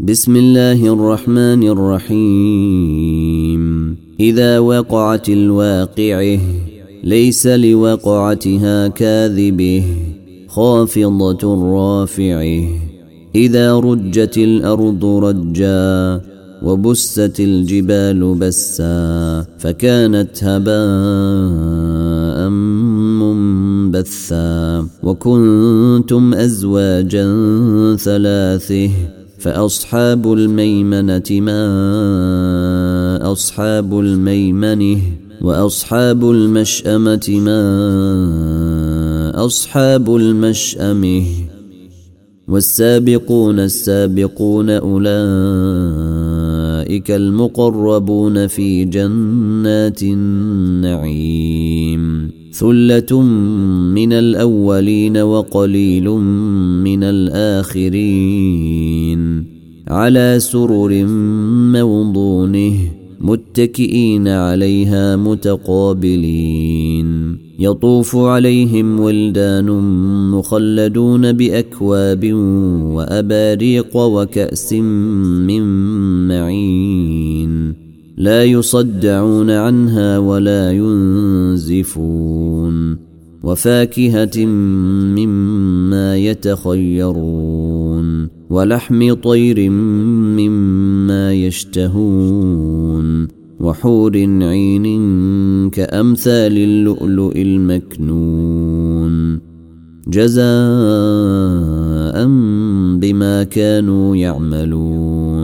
بسم الله الرحمن الرحيم. إذا وقعت الواقعة ليس لوقعتها كاذبة خافضة رافعة. إذا رجت الأرض رجا وبست الجبال بسا فكانت هباء منبثا. وكنتم أزواجا ثلاثة فأصحاب الميمنة ما أصحاب الميمنة وأصحاب المشأمة ما أصحاب المشأمة والسابقون السابقون أولئك المقربون في جنات النعيم ثلة من الأولين وقليل من الآخرين على سرر موضونه متكئين عليها متقابلين يطوف عليهم ولدان مخلدون باكواب واباريق وكاس من معين لا يصدعون عنها ولا ينزفون وفاكهة مما يتخيرون ولحم طير مما يشتهون وحور عين كأمثال اللؤلؤ المكنون جزاء بما كانوا يعملون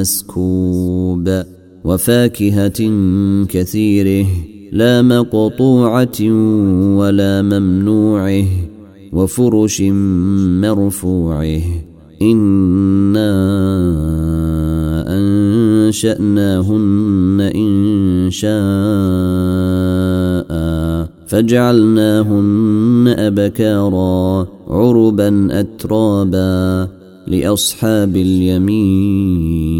مسكوب وفاكهة كثيره لا مقطوعة ولا ممنوعه وفرش مرفوعه إنا أنشأناهن إن شاء فجعلناهن أبكارا عربا أترابا لأصحاب اليمين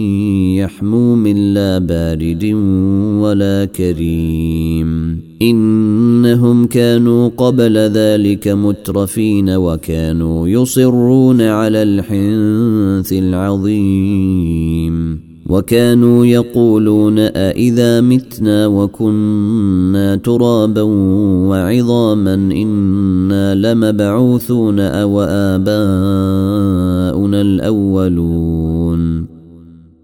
يحموم لا بارد ولا كريم. إنهم كانوا قبل ذلك مترفين وكانوا يصرون على الحنث العظيم. وكانوا يقولون أإذا متنا وكنا ترابا وعظاما إنا لمبعوثون أو آباؤنا الأولون.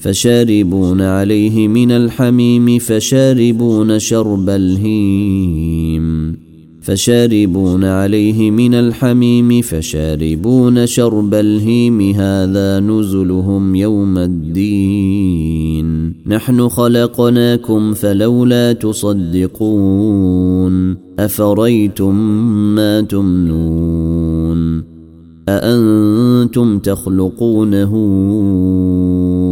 فشاربون عليه من الحميم فشاربون شرب الهيم. فشاربون عليه من الحميم فشاربون شرب الهيم. هذا نزلهم يوم الدين. نحن خلقناكم فلولا تصدقون. أفريتم ما تمنون؟ أأنتم تخلقونه؟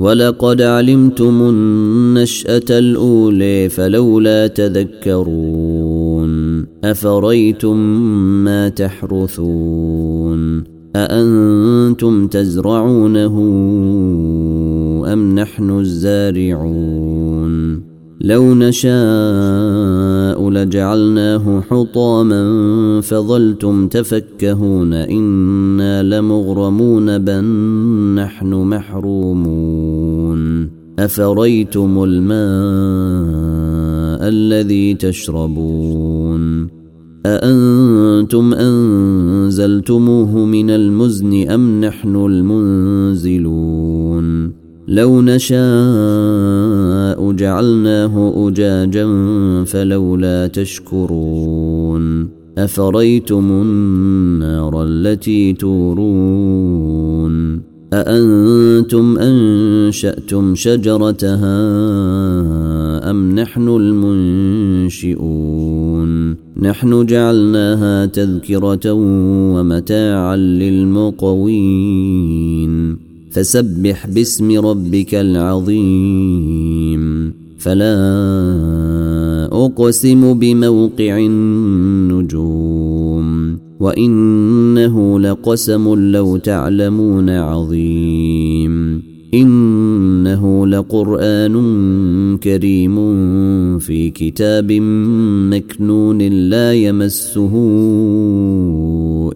ولقد علمتم النشأة الأولى فلولا تذكرون أفريتم ما تحرثون أأنتم تزرعونه أم نحن الزارعون لو نشاء لجعلناه حطاما فظلتم تفكهون إنا لمغرمون بل نحن محرومون أفريتم الماء الذي تشربون أأنتم أنزلتموه من المزن أم نحن المنزلون لو نشاء جعلناه أجاجا فلولا تشكرون أفريتم النار التي تورون أأنتم أنشأتم شجرتها أم نحن المنشئون نحن جعلناها تذكرة ومتاعا للمقوين فسبح باسم ربك العظيم. فلا أقسم بموقع النجوم. وإنه لقسم لو تعلمون عظيم. إنه لقرآن كريم في كتاب مكنون لا يمسه